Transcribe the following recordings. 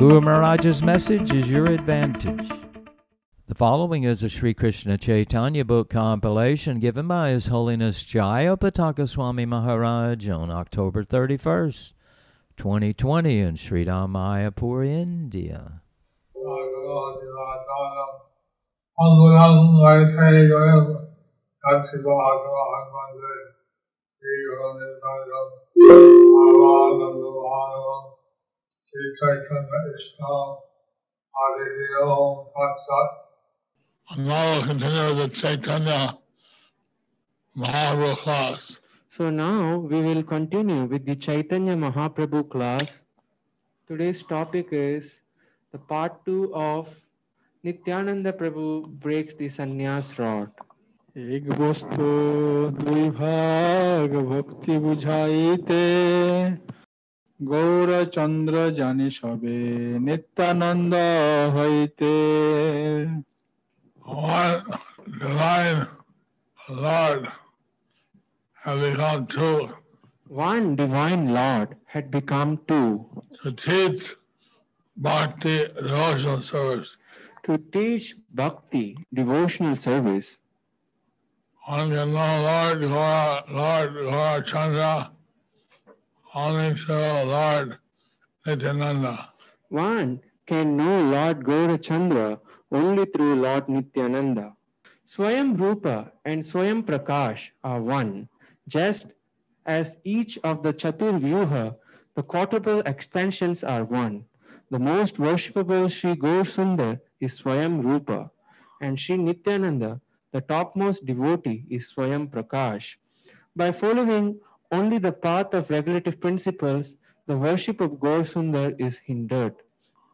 Guru Maharaj's message is your advantage. The following is a Sri Krishna Chaitanya book compilation given by His Holiness Jaya Pataka Swami Maharaj on October 31st, 2020 in Sri Mayapur, India. And now we'll continue with Chaitanya Mahaprabhu class. So now we will continue with the Chaitanya Mahaprabhu class. Today's topic is the part 2 of Nityananda Prabhu breaks the sannyas rod. एक वस्तु दुई भाग भक्ति बुझाई গৌরচন্দ্র জানি সবে নিত্যানন্দ হইতে One divine Lord have become two One divine Lord had become two to teach bhakti devotional service. to teach bhakti, devotional service. One can know Lord Gora, Lord Gora Lord Nityananda. One can know Lord Gaurachandra only through Lord Nityananda. Swayam Rupa and Swayam Prakash are one, just as each of the Chatur Vyuha, the quadruple expansions are one. The most worshipable Sri Gaur is Swayam Rupa, and Sri Nityananda, the topmost devotee, is Swayam Prakash. By following only the path of regulative principles, the worship of Gaur Sundar is hindered.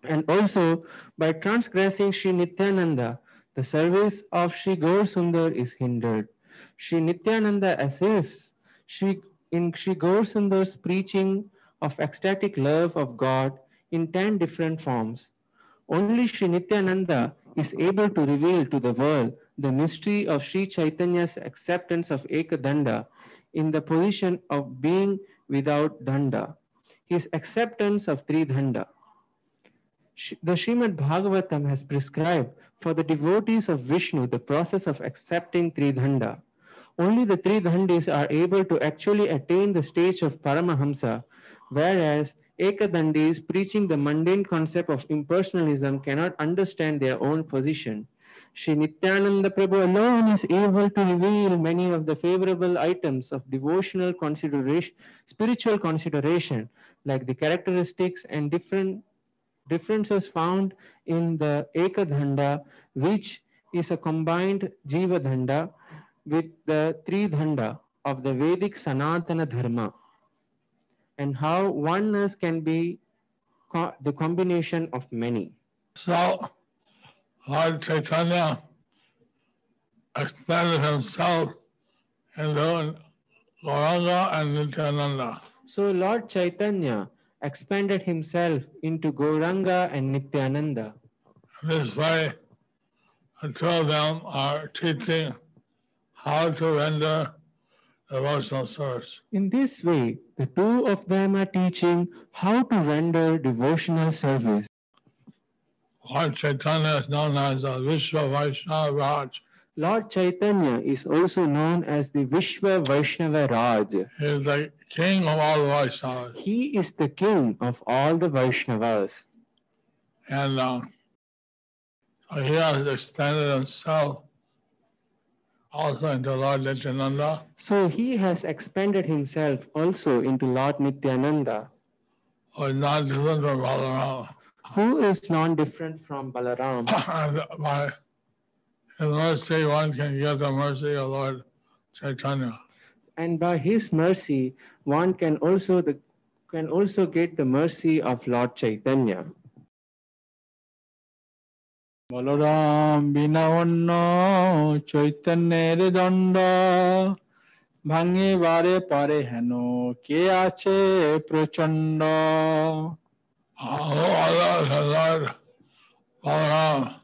And also, by transgressing Sri Nityananda, the service of Sri Gaur Sundar is hindered. Sri Nityananda assists Sri, in Sri Gaur Sundar's preaching of ecstatic love of God in ten different forms. Only Sri Nityananda is able to reveal to the world the mystery of Sri Chaitanya's acceptance of Ekadanda in the position of being without danda, his acceptance of three Sh- The Srimad Bhagavatam has prescribed for the devotees of Vishnu the process of accepting Tridhanda. Only the Tridhandis are able to actually attain the stage of Paramahamsa, whereas Ekadandis preaching the mundane concept of impersonalism cannot understand their own position. Sri Nityananda Prabhu alone is able to reveal many of the favorable items of devotional consideration, spiritual consideration, like the characteristics and different differences found in the Ekadhanda, which is a combined Jiva Dhanda with the Three Dhanda of the Vedic Sanatana Dharma, and how oneness can be co- the combination of many. So, Lord Chaitanya expanded himself into Gauranga and Nityananda. So Lord Chaitanya expanded himself into Gauranga and Nityananda. This way, the two of them are teaching how to render devotional service. In this way, the two of them are teaching how to render devotional service. Lord Chaitanya is known as the Vishwa Vaishnava Raj. Lord Chaitanya is also known as the Vishwa Vaishnava Raj. He is the king of all the Vaishnavas. He is the king of all the Vaishnavas. And uh, so he has extended himself also into Lord Nityananda. So he has expanded himself also into Lord Nityananda, is not different from Balaram. who is non-different from Balaram. And by his mercy, one can get the mercy of Lord Chaitanya. and by his mercy one can also the can also get the mercy of lord chaitanya Balaram বিনা অন্য চৈতন্যের দণ্ড ভাঙিবারে পারে হেন কে আছে প্রচন্ড Although Allah has Lord Balaram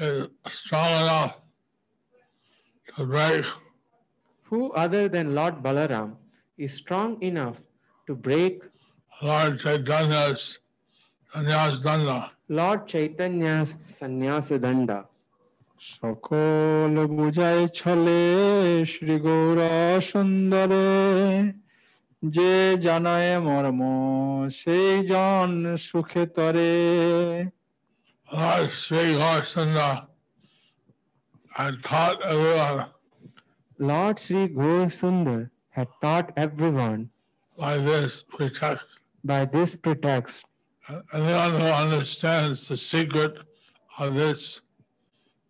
is strong enough to break Who other than Lord Balaram is strong enough to break Lord Chaitanya's sannyas danda? Lord Chaitanya's sannyasa danda? সকল বুঝাই ছলে শ্রী গৌর সুন্দরে যে জানায় মর্ম সেই জন সুখে তরে Lord Sri Gaurasunda had taught everyone Lord Sri Gaur Sundar had taught everyone by this pretext. by this pretext Anyone who understands the secret of this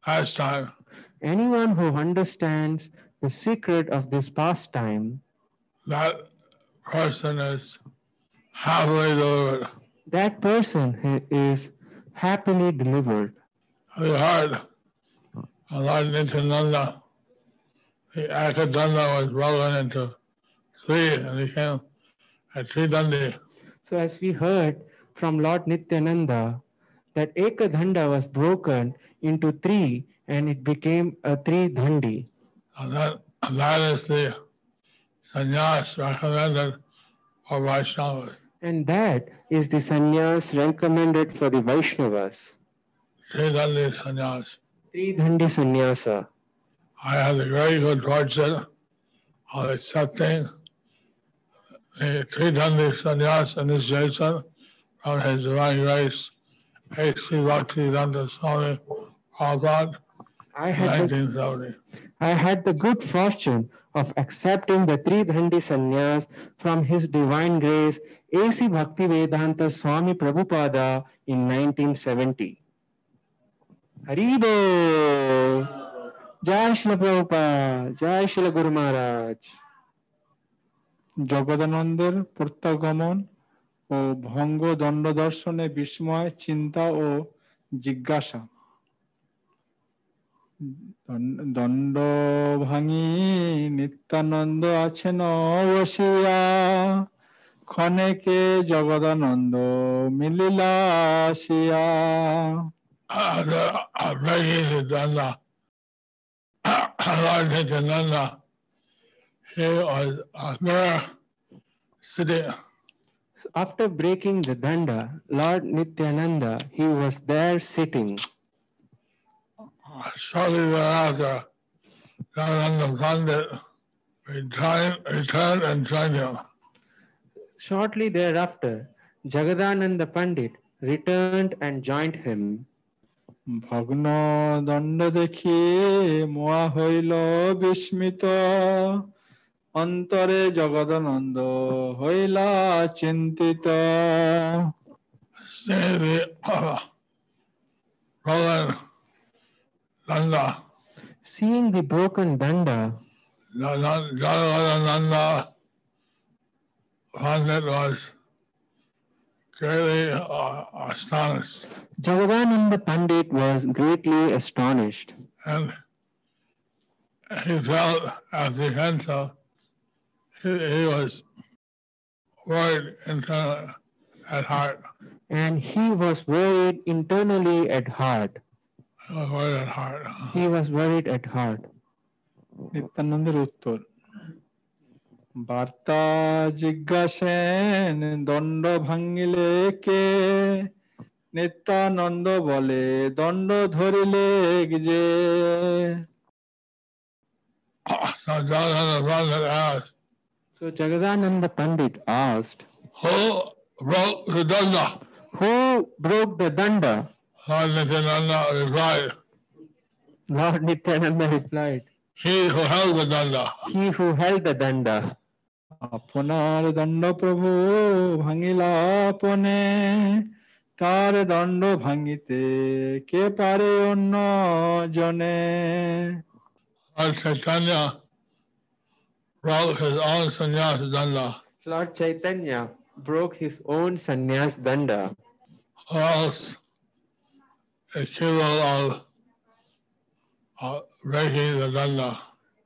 pastime anyone who understands the secret of this pastime, that person is happily delivered. that person he- is happily delivered. We heard Lord Nityananda, the Akadanda was broken into three and became a Tridandi. So, as we heard from Lord Nityananda, that Ekadhanda was broken into three and it became a three dhandi. And that, and that is the sannyas recommended for Vaishnavas. And that is the sannyas recommended for the Vaishnavas. Tridandi sannyas. Three dhandi sannyasa. I had the very good fortune of accepting the Tridandi sannyas initiation from His Divine Grace, A.C. Bhaktivedanta Swami Prabhupada, I had, the, 1970. I had the good fortune of accepting the three dhandi sannyas from His Divine Grace A.C. Bhaktivedanta Swami Prabhupada in 1970. Haribo! Jai Shila Prabhupada! Jai Shila Guru Maharaj! জগদানন্দের প্রত্যাগমন ও ভঙ্গ দণ্ড দর্শনে বিস্ময় চিন্তা ও জিজ্ঞাসা দণ্ড- দণ্ড ভাঙি নিত্যানন্দ আছেন বসিয়া ক্ষণেকে জগদানন্দ মিলিলা আসিয়া After uh, breaking the danda, Lord Nityananda, he was uh, there sitting So after breaking the danda, Lord Nityananda, he was there sitting. Uh, Shortly thereafter, Nityananda Pandit returned, returned and joined him. Shortly thereafter, Jagadananda Pandit returned and joined him. ভগ্ন দণ্ড দেখি মোয়া হইল বিস্মিত অন্তরে জগদানন্দ হইলা চিন্তিত Seeing the uh, Roland Nanda, Seeing the broken danda, Jagadananda Pandit was greatly uh, astonished. Jagadananda Pandit was greatly astonished. and he felt apprehensive. He, he was worried internally at heart. And he was worried internally at heart. He was worried at heart. He was worried at heart. নিত্যানন্দের উত্তর বার্তা জিজ্ঞাসেন দণ্ড ভাঙিলে কে নিত্যানন্দ বলে দণ্ড ধরিলে যে So Jagannath Pandit asked, So Jagadananda Pandit asked, Who broke the danda? Who broke the danda? Lord Nityananda replied, Lord Nityananda replied, He who held the danda. He who held the danda. আপনার দণ্ড প্রভু ভাঙিলা আপনে তার দণ্ড ভাঙিতে কে পারে অন্য জনে Lord Chaitanya broke his own sannyas danda. Lord Chaitanya broke his own sannyas danda. Who else is capable of uh, breaking the danda.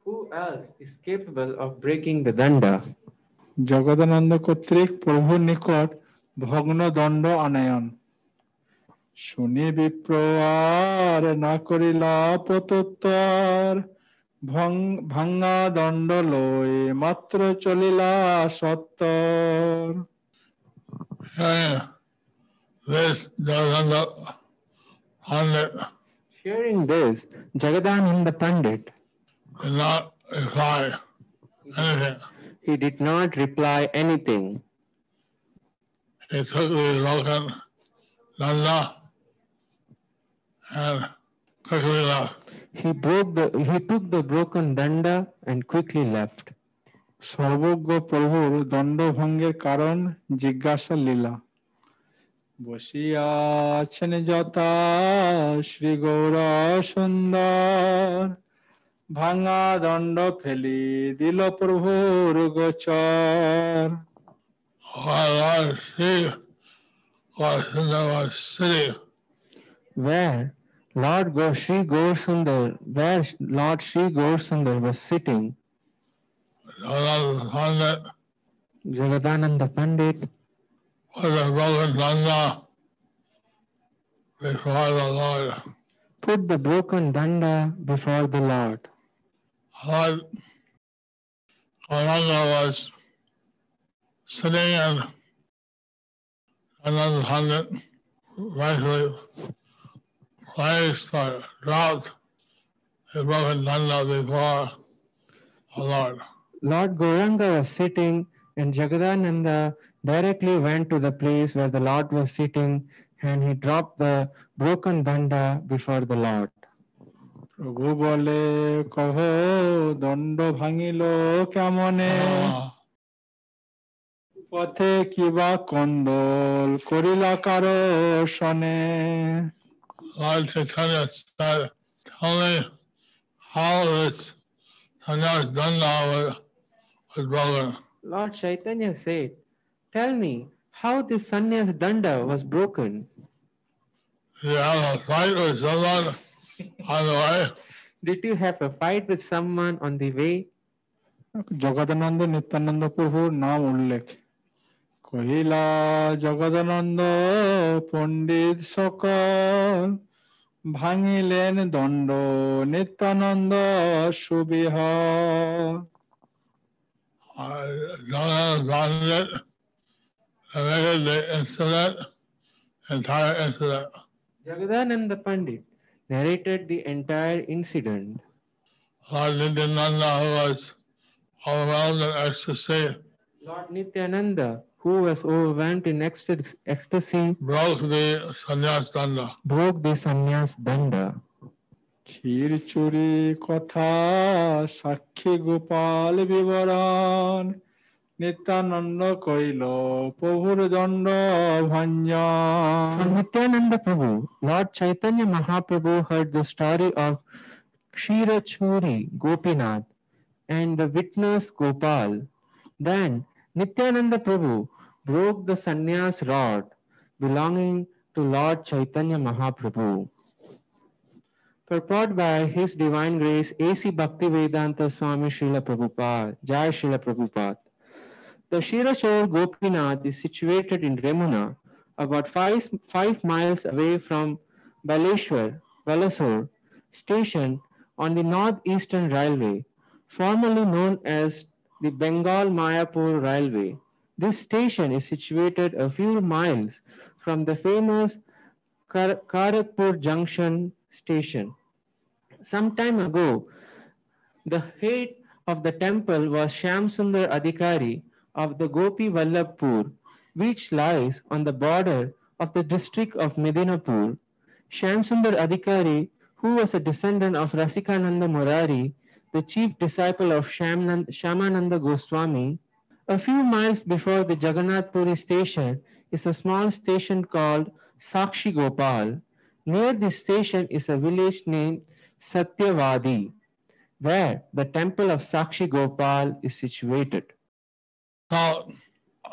Who else is capable of breaking the danda? Jagadananda কর্তৃক প্রভুর নিকট ভগ্ন দণ্ড anion শুনি বিপ্র আর না করিলা প্রত্যুত্তর ভং- ভাঙা দণ্ড লই মাত্র চলিলা সত্তর this, Jagananda Pandit Hearing this, Jagadananda Pandit, did not reply anything. he did not reply anything. He took the broken danda and quickly left. He broke the he took the broken danda and quickly left. সর্বজ্ঞ প্রভুর দণ্ড ভঙ্গের কারণ জিজ্ঞাসা লীলা বসিয়াছেন যথা শ্রী গৌর সুন্দর ভাঙা দণ্ড ফেলি দিল প্রভুর গোচর While Lord Shiv was in the city, Where Lord Go Sri Gaurasundar, where Lord Sri Gaurasundar was sitting, Jagannath Pandit Jagadananda Pandit a broken danda before the Lord. put the broken danda before the Lord. Lord Gauranga was sitting and Jagannath Pandit rightly placed or dropped his broken danda before the Lord. Lord Gauranga was sitting and Jagadananda directly went to the place where the Lord was sitting and he dropped the broken danda before the Lord. প্রভু বলে কহ দণ্ড ভাঙিল কেমনে Uh, পথে কিবা কন্দল করিলা কারো শনে Lord Chaitanya said, tell me how this sannyas danda was, was broken. Lord Chaitanya said, Tell me how this sannyas danda was broken. You have a fight with someone on the way. Did you have a fight with someone on the way? Jagadananda Nityananda প্রভুর নাম উল্লেখ কহিলা জগদানন্দ পণ্ডিত সকল ভাঙিলেন দণ্ড Nityananda সুবিহর Uh, Jagannath Pandit narrated the incident, entire incident. Jagadananda Pandit narrated the entire incident. Lord Nityananda, who was overwhelmed in ecstasy, Lord Nityananda, who was overwhelmed in ecst- ecstasy, broke the sannyas danda. broke the sannyas danda. ক্ষীর চুরি কথা সাক্ষী গোপাল বিবরণ নিত্যানন্দ কইল প্রভুর দণ্ড From Bhanjan Nityananda Prabhu, Lord Chaitanya Mahaprabhu heard the story of Kshira Churi Gopinath and the witness Gopal. Then Nityananda Prabhu broke the sannyas rod belonging to Lord Chaitanya Mahaprabhu. Purport by His Divine Grace A.C. Bhaktivedanta Swami Srila Prabhupada, Jai Srila Prabhupada. The Shirachor Gopinath is situated in Remuna, about five, five miles away from Baleshwar, Balasore station on the Northeastern Railway, formerly known as the Bengal Mayapur Railway. This station is situated a few miles from the famous Kar- Kharagpur Junction station. Some time ago, the head of the temple was Shamsundar Adhikari of the Gopi Vallabhpur, which lies on the border of the district of Medinapur. Shamsundar Adhikari, who was a descendant of Rasikananda Murari, the chief disciple of Shamnan- Shamananda Goswami, a few miles before the Jagannath Puri station is a small station called Sakshi Gopal. Near this station is a village named Satyavadi, where the temple of Sakshi Gopal is situated. Uh,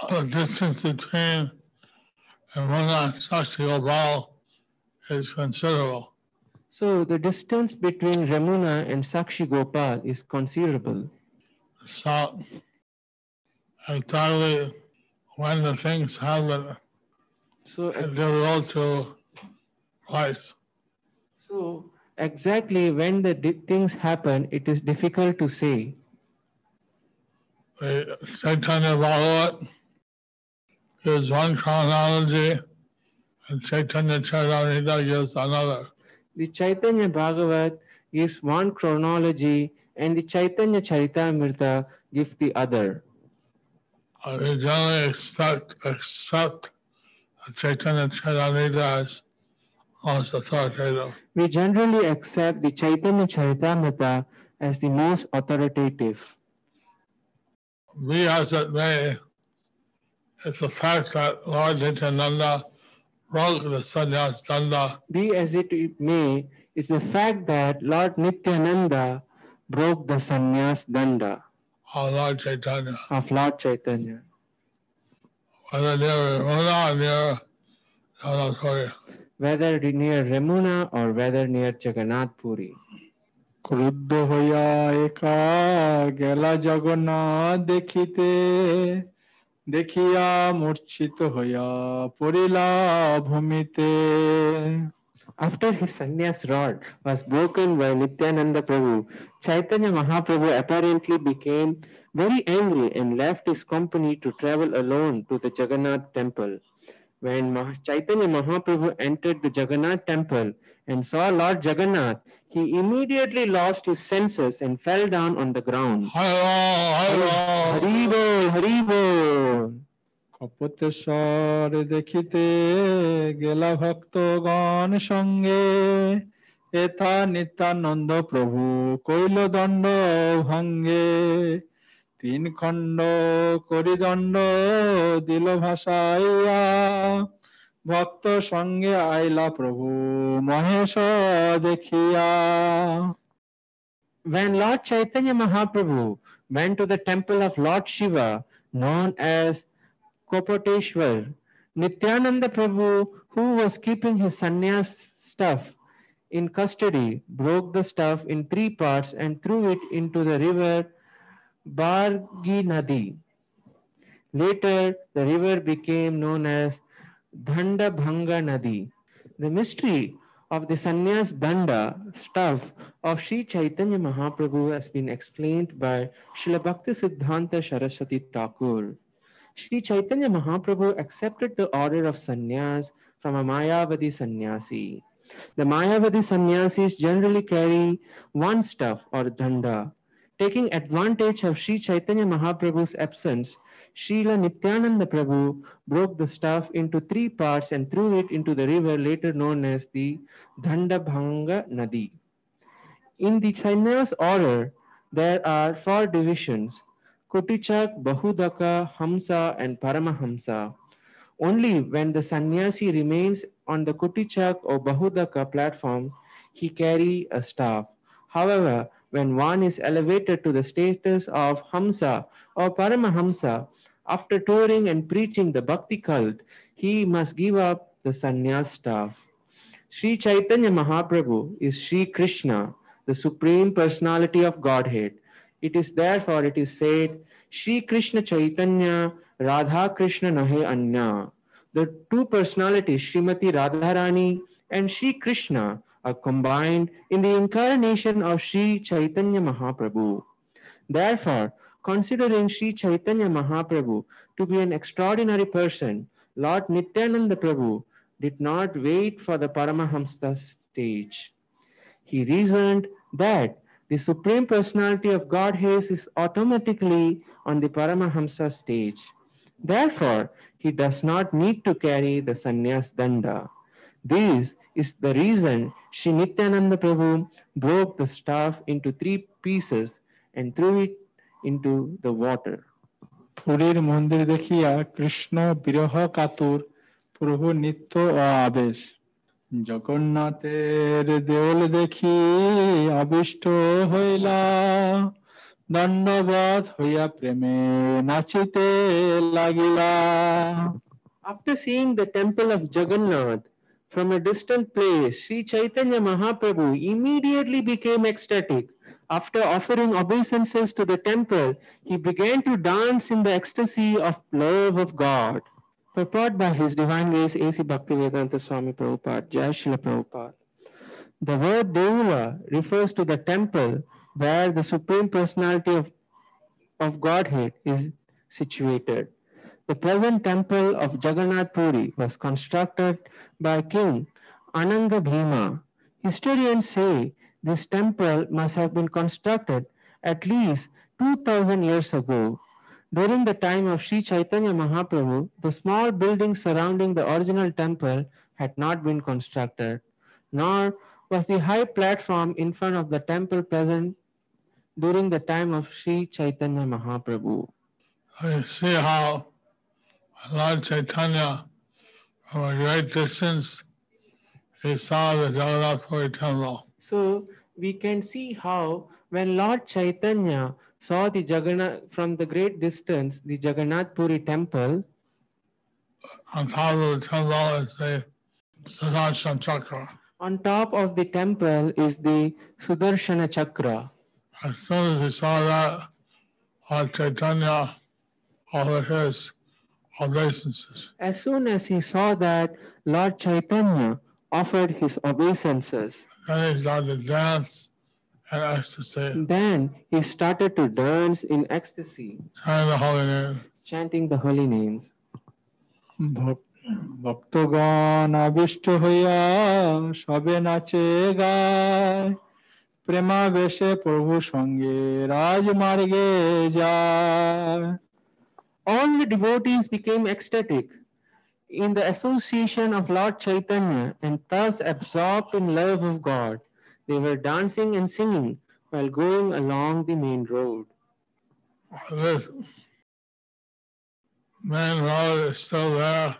about the distance between and Sakshi Gopal is considerable. So the distance between Remuna and Sakshi Gopal is considerable. So exactly when the things happen, So, difficult to write. so exactly when the things happen, it is difficult to say. The Chaitanya Bhagavat gives one chronology and Chaitanya Charitamrita gives another. The Chaitanya Bhagavat gives one chronology and the Chaitanya Charitamrita gives the other. Uh, We generally accept, accept Chaitanya Charitamrita as most authoritative. We generally accept the Chaitanya Charitamrita as the most authoritative. Be as it may, it's the fact that Lord Nityananda broke the sannyas danda Be as it may, it's the fact that Lord Nityananda broke the sannyas danda of Lord Chaitanya. of Lord Chaitanya. Whether near Remuna or near Janakpuri. whether near Remuna or whether near Jagannath Puri. ক্রুদ্ধ হইয়া একা গেলা জগন্নাথ দেখিতে দেখিয়া মূর্ছিত হইয়া পড়িলা ভূমিতে After his sannyas rod was broken by Nityananda Prabhu, Chaitanya Mahaprabhu apparently became very angry and left his company to travel alone to the Jagannath temple. When Mah- Chaitanya Mahaprabhu entered the Jagannath temple and saw Lord Jagannath, he immediately lost his senses and fell down on the ground. Hello, hello. Haribol, Haribol. কপতেশ্বর দেখিতে গেলা ভক্তগণ সঙ্গে এথা নিত্যানন্দ প্রভু কইল দণ্ড ভঙ্গে তিন খণ্ড করি দণ্ড দিল ভাষাইয়া ভক্ত সঙ্গে আইলা প্রভু মহেশ দেখিয়া When Lord Chaitanya Mahaprabhu went to the temple of Lord Shiva, known as Kopoteshwar, Nityananda Prabhu, who was keeping his sannyas stuff in custody, broke the stuff in three parts and threw it into the river Bargi Nadi. Later, the river became known as Dandabhanga Nadi. The mystery of the sannyas danda stuff of Sri Chaitanya Mahaprabhu has been explained by Srila Bhakti Siddhanta Saraswati Thakur. Sri Chaitanya Mahaprabhu accepted the order of sannyas from a Mayavadi sannyasi. The Mayavadi sannyasis generally carry one staff or danda. Taking advantage of Sri Chaitanya Mahaprabhu's absence, Srila Nityananda Prabhu broke the staff into three parts and threw it into the river later known as the Dandabhanga Nadi. In the sannyas order, there are four divisions Kutichak, Bahudaka, Hamsa, and Paramahamsa. Only when the sannyasi remains on the Kutichak or Bahudaka platform, he carry a staff. However, when one is elevated to the status of Hamsa or Paramahamsa, after touring and preaching the Bhakti cult, he must give up the sannyas staff. Sri Chaitanya Mahaprabhu is Sri Krishna, the Supreme Personality of Godhead. It is therefore it is said, Sri Krishna Chaitanya Radha Krishna Nahe Anya. The two personalities, Srimati Radharani and Sri Krishna, are combined in the incarnation of Sri Chaitanya Mahaprabhu. Therefore, considering Sri Chaitanya Mahaprabhu to be an extraordinary person, Lord Nityananda Prabhu did not wait for the Paramahamsa stage. He reasoned that the Supreme Personality of Godhead is automatically on the Paramahamsa stage. Therefore, he does not need to carry the sannyas danda. This is the reason Sri Nityananda Prabhu broke the staff into three pieces and threw it into the water. পুরীর মন্দির দেখিয়া কৃষ্ণ বিরহ কাতুর প্রভু নিত্য আবেশ জগন্নাথের দেওল দেখি আবিষ্ট হইলা দণ্ডবাদ হইয়া প্রেমে নাচিতে লাগিলা After seeing the temple of Jagannath, from a distant place, Sri Chaitanya Mahaprabhu immediately became ecstatic. After offering obeisances to the temple, he began to dance in the ecstasy of love of God. Purport by His Divine Grace A.C. Bhaktivedanta Swami Prabhupada, Jai Srila Prabhupada. The word Devula refers to the temple where the Supreme Personality of, of Godhead is situated. The present temple of Jagannath Puri was constructed by King Ananga Bhima. Historians say this temple must have been constructed at least 2000 years ago. During the time of Sri Chaitanya Mahaprabhu, the small buildings surrounding the original temple had not been constructed, nor was the high platform in front of the temple present during the time of Sri Chaitanya Mahaprabhu. We see how Lord Chaitanya, from a great distance, he saw the Jagannath Puri temple. So we can see how when Lord Chaitanya saw the Jagannath from the great distance, the Jagannath Puri temple, On top of the temple is the Sudarshan Chakra. on top of the temple is the Sudarshana Chakra. As soon as he saw that, Lord Chaitanya offered his obeisances. As soon as he saw that, Lord Chaitanya offered his obeisances. Then he started to dance in ecstasy, Then he started to dance in ecstasy, chanting the holy name. chanting the holy names. ভক- ভক্তগণ আবিষ্ট হইয়া সবে নাচে গায় প্রেমাবেশে প্রভু সঙ্গে রাজমার্গে যায় all the devotees became ecstatic in the association of Lord Chaitanya and thus absorbed in love of God. They were dancing and singing while going along the main road. This main road is still there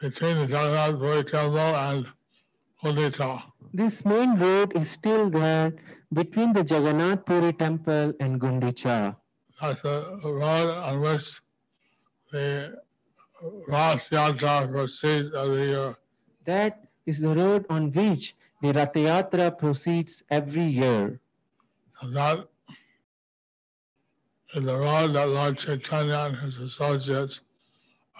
between the Jagannath Puri temple and Udita. This main road is still there between the Jagannath Puri temple and Gundicha. That's the road on which the Rath Yatra proceeds every year. That is the road on which the Rath Yatra proceeds every year. That is the road that Lord Chaitanya and his associates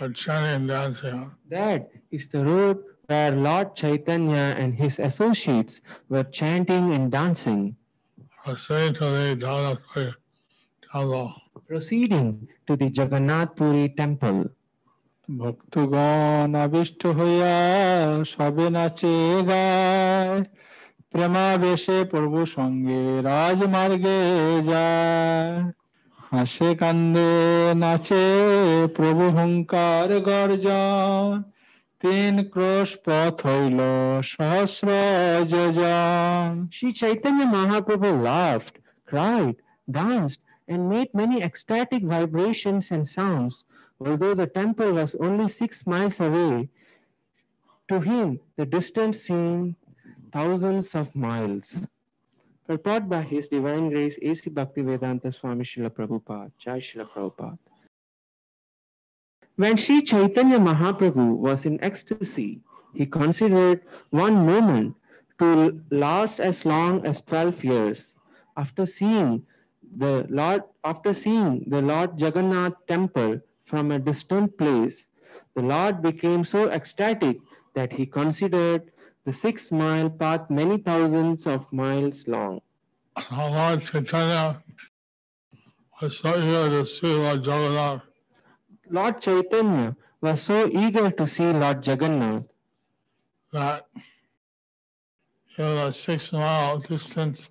are chanting and dancing on. That is the road where Lord Chaitanya and his associates were chanting and dancing, to the Temple. proceeding to the Jagannath Puri temple. ভক্তগণ আবিষ্ট হইয়া সবে নাচে গায় প্রেমাবেশে প্রভু সঙ্গে রাজমার্গে যায় হাসে কান্দে নাচে প্রভু হুঙ্কার গর্জন তিন ক্রোশ পথ হইল সহস্র যোজন Sri Chaitanya Mahaprabhu laughed, cried, danced, and made many ecstatic vibrations and sounds, although the temple was only six miles away. To him, the distance seemed thousands of miles. Purport by His Divine Grace A.C. Bhaktivedanta Swami Srila Prabhupada, Jai Srila Prabhupada. When Sri Chaitanya Mahaprabhu was in ecstasy, he considered one moment to last as long as 12 years. After seeing the Lord, after seeing the Lord Jagannath temple from a distant place, the Lord became so ecstatic that he considered the six mile path many thousands of miles long. Lord Chaitanya was so eager to see Lord Jagannath Lord Chaitanya was so eager to see Lord Jagannath that even a six mile distance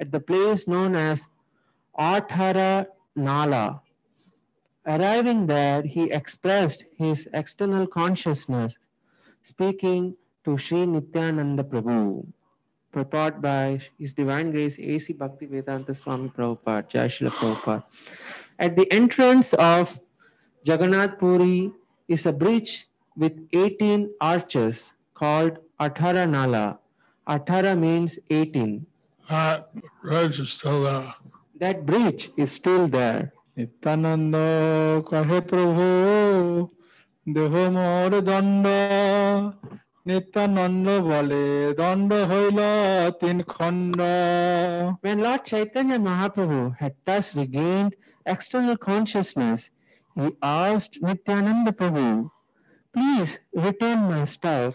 at the place known as Athara Nala. Arriving there, he expressed his external consciousness, speaking to Sri Nityananda Prabhu, purport by His Divine Grace A.C. Bhaktivedanta Swami Prabhupada, Jai Srila Prabhupada. At the entrance of Jagannath Puri is a bridge with 18 arches called Athara Nala. Athara means 18. That bridge is still there. That bridge is still there. Nityananda কহে প্রভু দেহ মোর দণ্ড নিত্যানন্দ বলে দণ্ড হইল তিন খণ্ড When Lord Chaitanya Mahaprabhu had thus regained external consciousness, he asked Nityananda Prabhu, Please return my stuff.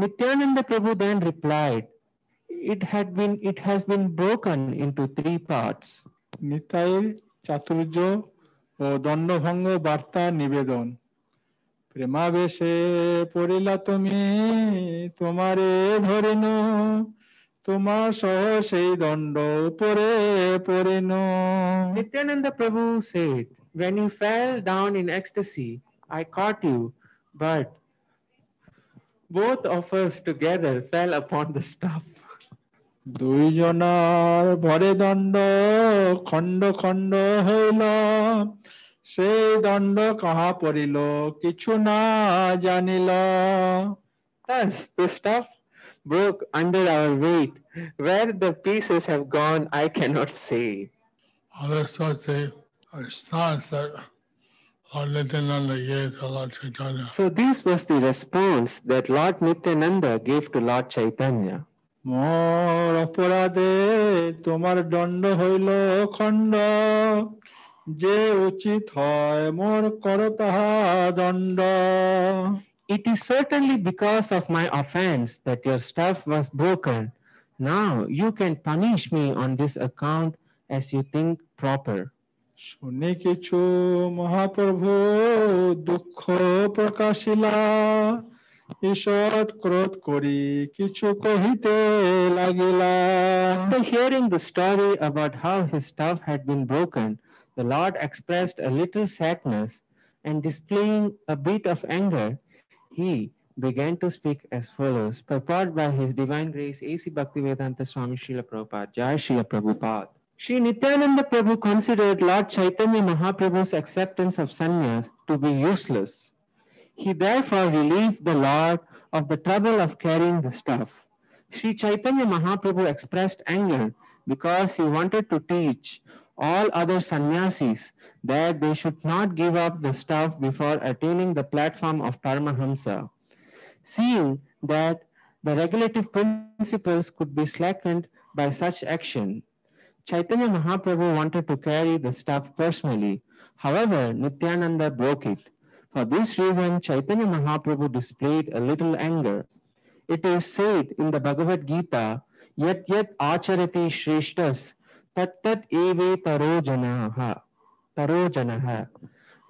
Nityananda Prabhu then replied, It had been it has been broken into three parts. নিতাইর চাতুর্য ও দণ্ডভঙ্গ বার্তা নিবেদন প্রেমাবেশে পড়িলা তুমি তোমারে ধরিন তোমার সহ সেই দণ্ড উপরে পড়িন Nityananda Prabhu said, When you fell down in ecstasy, I caught you, but both of us together fell upon the stuff. দুইজনার ভরে দণ্ড খণ্ড খণ্ড হইল সেই দণ্ড কাহা পড়িল কিছু না জানিল Thus, the stuff broke under our weight. Where the pieces have gone, I cannot say. All this was the response that Lord Nityananda gave to Lord Chaitanya. So, this was the response that Lord Nityananda gave to Lord Chaitanya. মোর অপরাধে তোমার দণ্ড হইল খণ্ড যে উচিত হয় মোর কর তাহা দণ্ড It is certainly because of my offense that your stuff was broken. Now you can punish me on this account as you think proper. শুনি কিছু মহাপ্রভু দুঃখ প্রকাশিলা ঈষৎ ক্রোধ করি কিছু কহিতে লাগিলা After hearing the story about how his stuff had been broken, the Lord expressed a little sadness and displaying a bit of anger, he began to speak as follows, purport by His Divine Grace A.C. Bhaktivedanta Swami Srila Prabhupada, Jai Srila Prabhupada. Sri Nityananda Prabhu considered Lord Chaitanya Mahaprabhu's acceptance of sannyas to be useless. he therefore relieved the Lord of the trouble of carrying the stuff. Sri Chaitanya Mahaprabhu expressed anger because he wanted to teach all other sannyasis that they should not give up the stuff before attaining the platform of Paramahamsa. Seeing that the regulative principles could be slackened by such action, Chaitanya Mahaprabhu wanted to carry the stuff personally. However, Nityananda broke it. For this reason, Chaitanya Mahaprabhu displayed a little anger. It is said in the Bhagavad Gita, yet yet acharati shreshtas tat tat eve taro janaha. Taro janaha.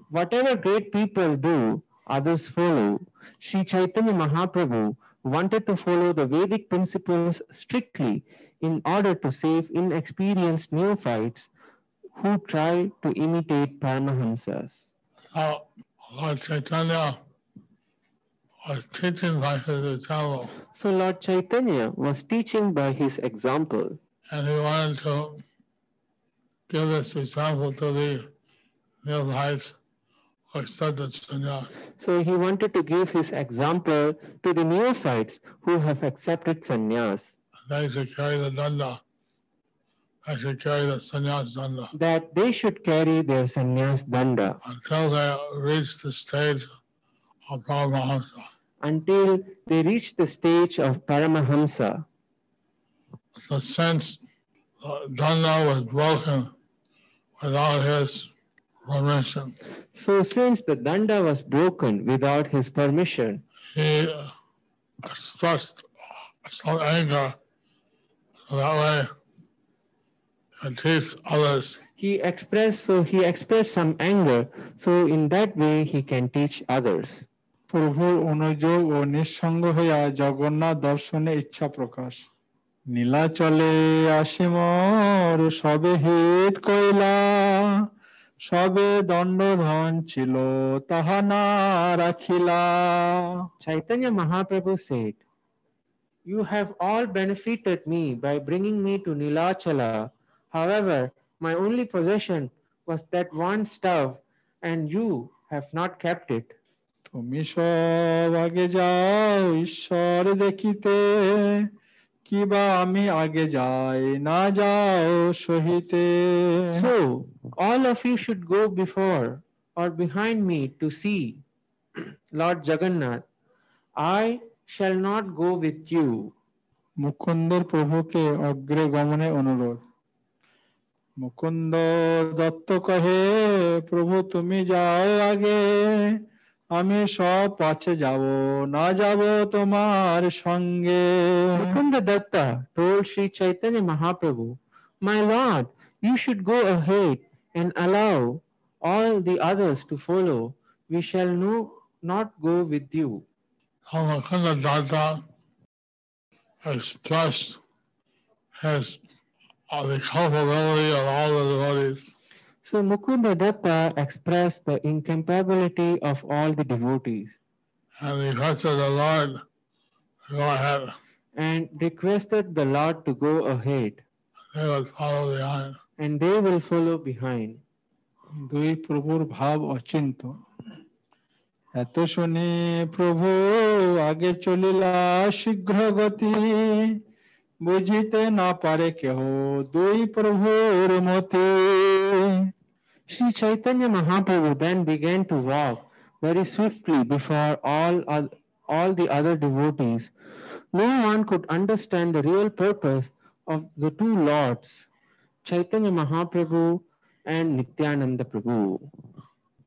Whatever great people do, others follow. Sri Chaitanya Mahaprabhu wanted to follow the Vedic principles strictly in order to save inexperienced neophytes who try to imitate Paramahamsas. Now, Lord Chaitanya was teaching by his example, So Lord Chaitanya was teaching by his example, and he wanted to give this example to the neophytes who accepted sannyas. so he wanted to give his example to the neophytes who have accepted sannyas, They should carry the danda. They should carry the sannyas danda that they should carry their sannyas danda until they reach the stage of Paramahamsa. until they reach the stage of Paramahamsa. So since uh, danda was broken without his permission, So since the danda was broken without his permission, he uh, expressed some anger that way and teach others he expressed so he expressed some anger so in that way he can teach others প্রভুর অনুযোগ ও নিঃসঙ্গ হইয়া জগন্নাথ দর্শনে ইচ্ছা প্রকাশ নীলাচলে আসিমর সবে হিত কইলা সবে দণ্ডধন ছিল তাহা না রাখিলা chaitanya mahaprabhu said You have all benefited me by bringing me to Nilachala. However, my only possession was that one stove, and you have not kept it. তুমি সব আগে যাও ঈশ্বর দেখিতে কিবা আমি আগে যাই না যাও সহিতে So, all of you should go before or behind me to see Lord Jagannath. I shall not go with you. মুকুন্দর প্রভুকে অগ্রে গমনে অনুরোধ মুকুন্দ দত্ত কহে প্রভু তুমি যাও আগে আমি সব পাছে যাব না যাব তোমার সঙ্গে Mukunda Datta told Sri Chaitanya Mahaprabhu, My Lord, you should go ahead and allow all the others to follow. We shall no, not go with you. How Mukunda Datta expressed his uh, the culpability of all the devotees. So Mukunda Datta expressed the incapability of all the devotees and requested the Lord to go ahead. and requested the Lord to go ahead They would follow behind. and they will follow behind. দুই প্রভুর ভাব অচিন্ত এত শুনি প্রভু আগে চলিলা শীঘ্র গতি বুঝিতে না পারে কেহ দুই প্রভুর মতি Sri Chaitanya Mahaprabhu then began to walk very swiftly before all, oth- all the other devotees. No one could understand the real purpose of the two lords, Chaitanya Mahaprabhu and Nityananda Prabhu.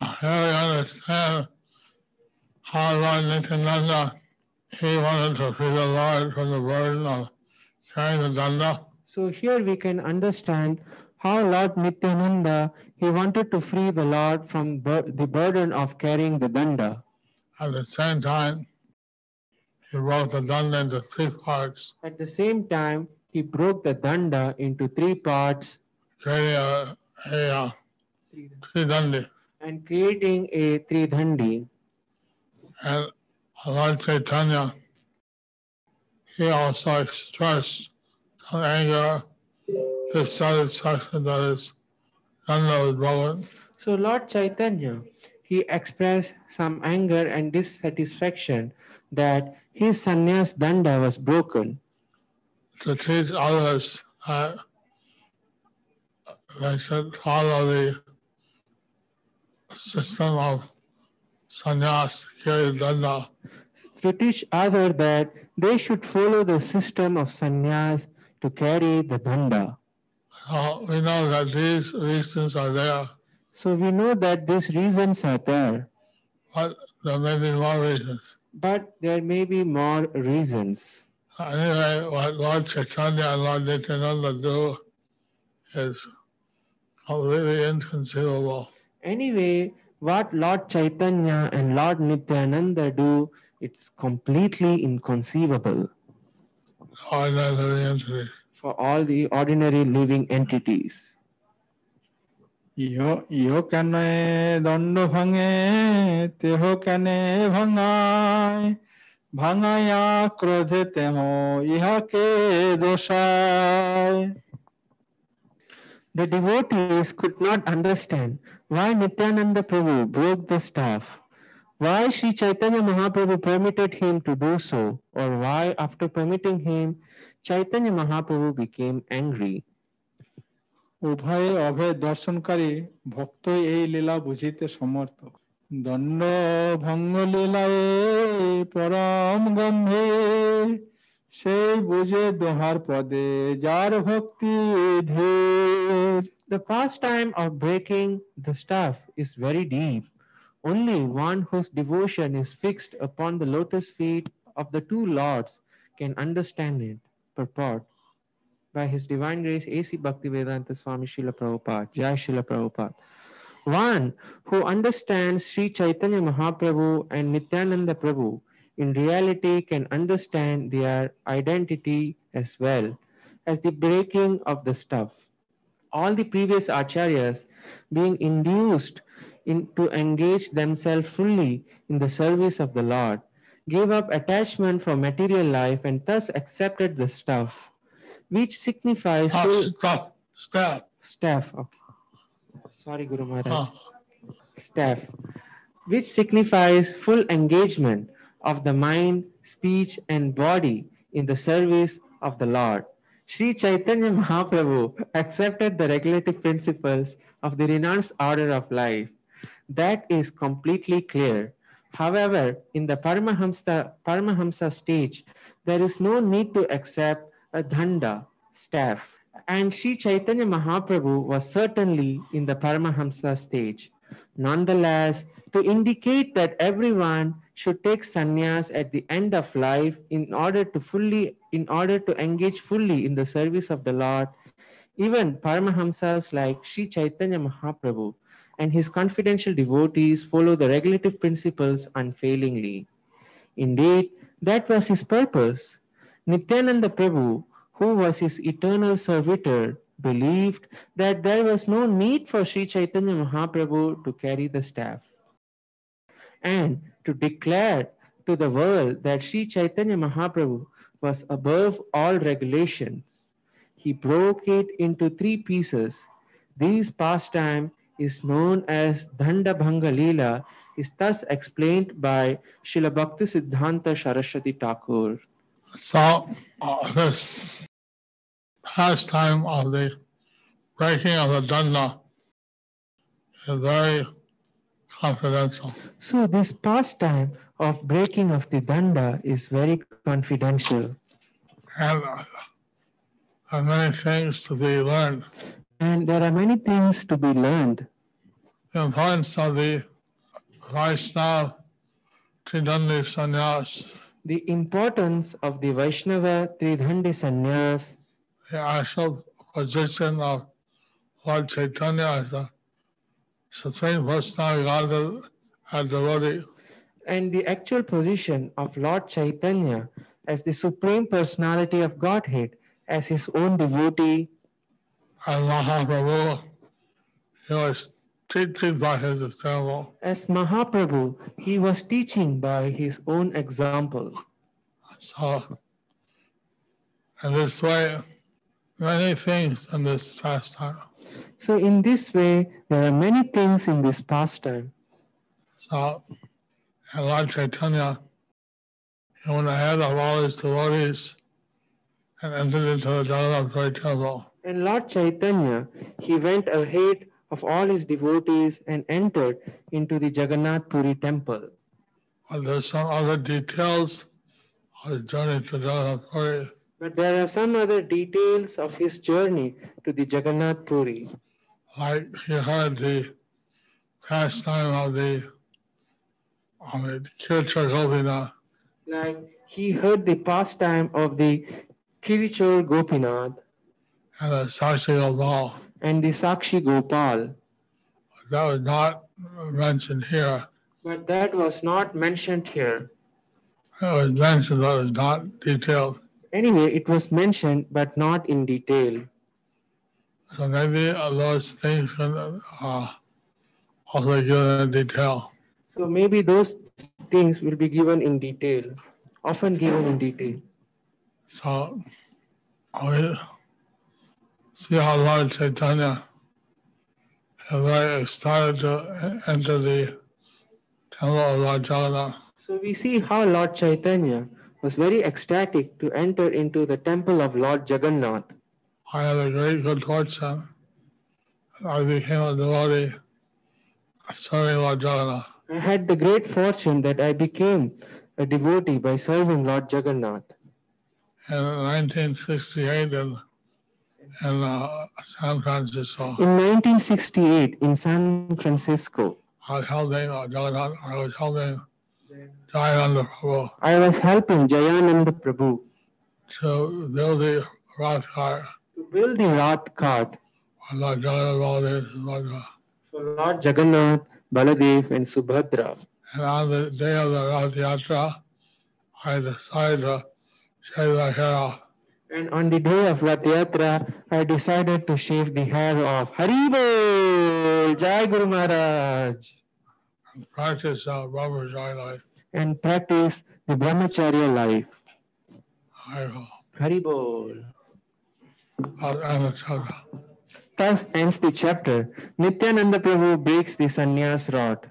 Here we understand how Lord Nityananda, he wanted to free the Lord from the burden of carrying the danda. so here we can understand how Lord Nityananda he wanted to free the Lord from bur- the burden of carrying the danda. At the same time, he broke the danda into three parts, At the same time, he broke the danda into three parts creating a, a, three dandi. and creating a tridandi. And Lord Chaitanya, he also expressed some anger, dissatisfaction that was broken. So Lord Chaitanya, he expressed some anger and dissatisfaction that his sannyas danda was broken to teach others that they should follow the system of sannyas, carry danda. To teach others that they should follow the system of sannyas to carry the danda. So uh, we know that these reasons are there, So we know that these reasons are there, but there may be more reasons. but there may be more reasons. Anyway, what Lord Chaitanya and Lord Nityananda do is completely inconceivable. Anyway, what Lord Chaitanya and Lord Nityananda do, it's completely inconceivable Ordinary living entities. for all the ordinary living entities. ইহ ইহ কেন দণ্ড ভাঙে তেহ কেন ভাঙায় ভাঙায়া ক্রোধে তেহ ইহাকে দোষায় The devotees could not understand why Nityananda Prabhu broke the staff, Why Sri Chaitanya Mahaprabhu permitted him to do so, or why, after permitting him, Chaitanya Mahaprabhu became angry. উভয়ে অভয় দর্শনকারী ভক্তই এই লীলা বুঝিতে সমর্থ দণ্ড ভঙ্গ লীলায় পরম গম্ভীর সেই বুঝে দোহার পদে যার ভক্তি ধীর The pastime of breaking the staff is very deep. Only one whose devotion is fixed upon the lotus feet of the two lords can understand it. Purport by His Divine Grace A.C. Bhaktivedanta Swami Srila Prabhupada, Jai Srila Prabhupada. One who understands Sri Chaitanya Mahaprabhu and Nityananda Prabhu in reality can understand their identity as well as the breaking of the stuff. all the previous acharyas being induced in, to engage themselves fully in the service of the Lord, gave up attachment for material life and thus accepted the stuff, which signifies not full stuff, staff. staff. oh, Sorry, Guru Maharaj. Staff, which signifies full engagement of the mind, speech, and body in the service of the Lord. Sri Chaitanya Mahaprabhu accepted the regulative principles of the renounced order of life. That is completely clear. However, in the Paramahamsa, Paramahamsa stage, there is no need to accept a danda, staff. And Sri Chaitanya Mahaprabhu was certainly in the Paramahamsa stage. Nonetheless, to indicate that everyone should take sannyas at the end of life in order to fully in order to engage fully in the service of the Lord, even Paramahamsas like Sri Chaitanya Mahaprabhu and his confidential devotees follow the regulative principles unfailingly. Indeed, that was his purpose. Nityananda Prabhu, who was his eternal servitor, believed that there was no need for Sri Chaitanya Mahaprabhu to carry the staff and to declare to the world that Sri Chaitanya Mahaprabhu was above all regulations. He broke it into three pieces. These pastime is known as Danda Bhanga Leela, is thus explained by Srila Bhakti Siddhanta Saraswati Thakur. So uh, this pastime of the breaking of the danda is very confidential. So this pastime of breaking of the danda is very confidential. And uh, there are many things to be learned. And there are many things to be learned. The importance of the Vaishnava Tridandi Sannyas, The importance of the Vaishnava Tridandi Sannyas, the actual position of Lord Chaitanya as the Supreme Personality Godhead as devotee, and the actual position of Lord Chaitanya as the Supreme Personality of Godhead, as his own devotee, Mahaprabhu, he was teaching by his example. as Mahaprabhu, he was teaching by his own example. So, in this way, many things in this pastime. So, in this way, there are many things in this pastime. So, and Lord Chaitanya, he went ahead of all his devotees and entered into the Puri temple. And Lord Chaitanya, he went ahead of all his devotees and entered into the Jagannath Puri temple. But there's some other details of his journey to Jagannath Puri. But there are some other details of his journey to the Jagannath Puri. Like he heard the pastime of the of the Kirchar Gopinath, Like he heard the pastime of the Kirichor Gopinath and the Sakshi Gopal. and the Sakshi Gopal. That was not mentioned here. But that was not mentioned here. It was mentioned, but it was not detailed. Anyway, it was mentioned, but not in detail. So maybe those things can uh, also given in detail. So maybe those things will be given in detail, often given in detail. So we see how Lord Chaitanya very excited to enter the temple of Lord Jagannath. So we see how Lord Chaitanya was very ecstatic to enter into the temple of Lord Jagannath. I had a great good fortune. I became a devotee serving Lord Jagannath. I had the great fortune that I became a devotee by serving Lord Jagannath. in 1968 in, in uh, San Francisco. In 1968 in San Francisco, I was helping uh, Jagannath, I was helping Jayananda Prabhu I was helping Jayananda Prabhu to build the Rath car to build the Rath cart for Lord Jagannath Baladev, for Lord Jagannath, Baladev, and Subhadra. And on the day of the Rath Yatra, I decided to shave the hair off. And on the day of Rath Yatra, I decided to shave the hair off. Haribol! Jai Guru Maharaj! and practice uh, life. And practice the brahmacharya life. I will. Haribol. I'll end the chapter. Thus ends the chapter. Nityananda Prabhu breaks the sannyas rod.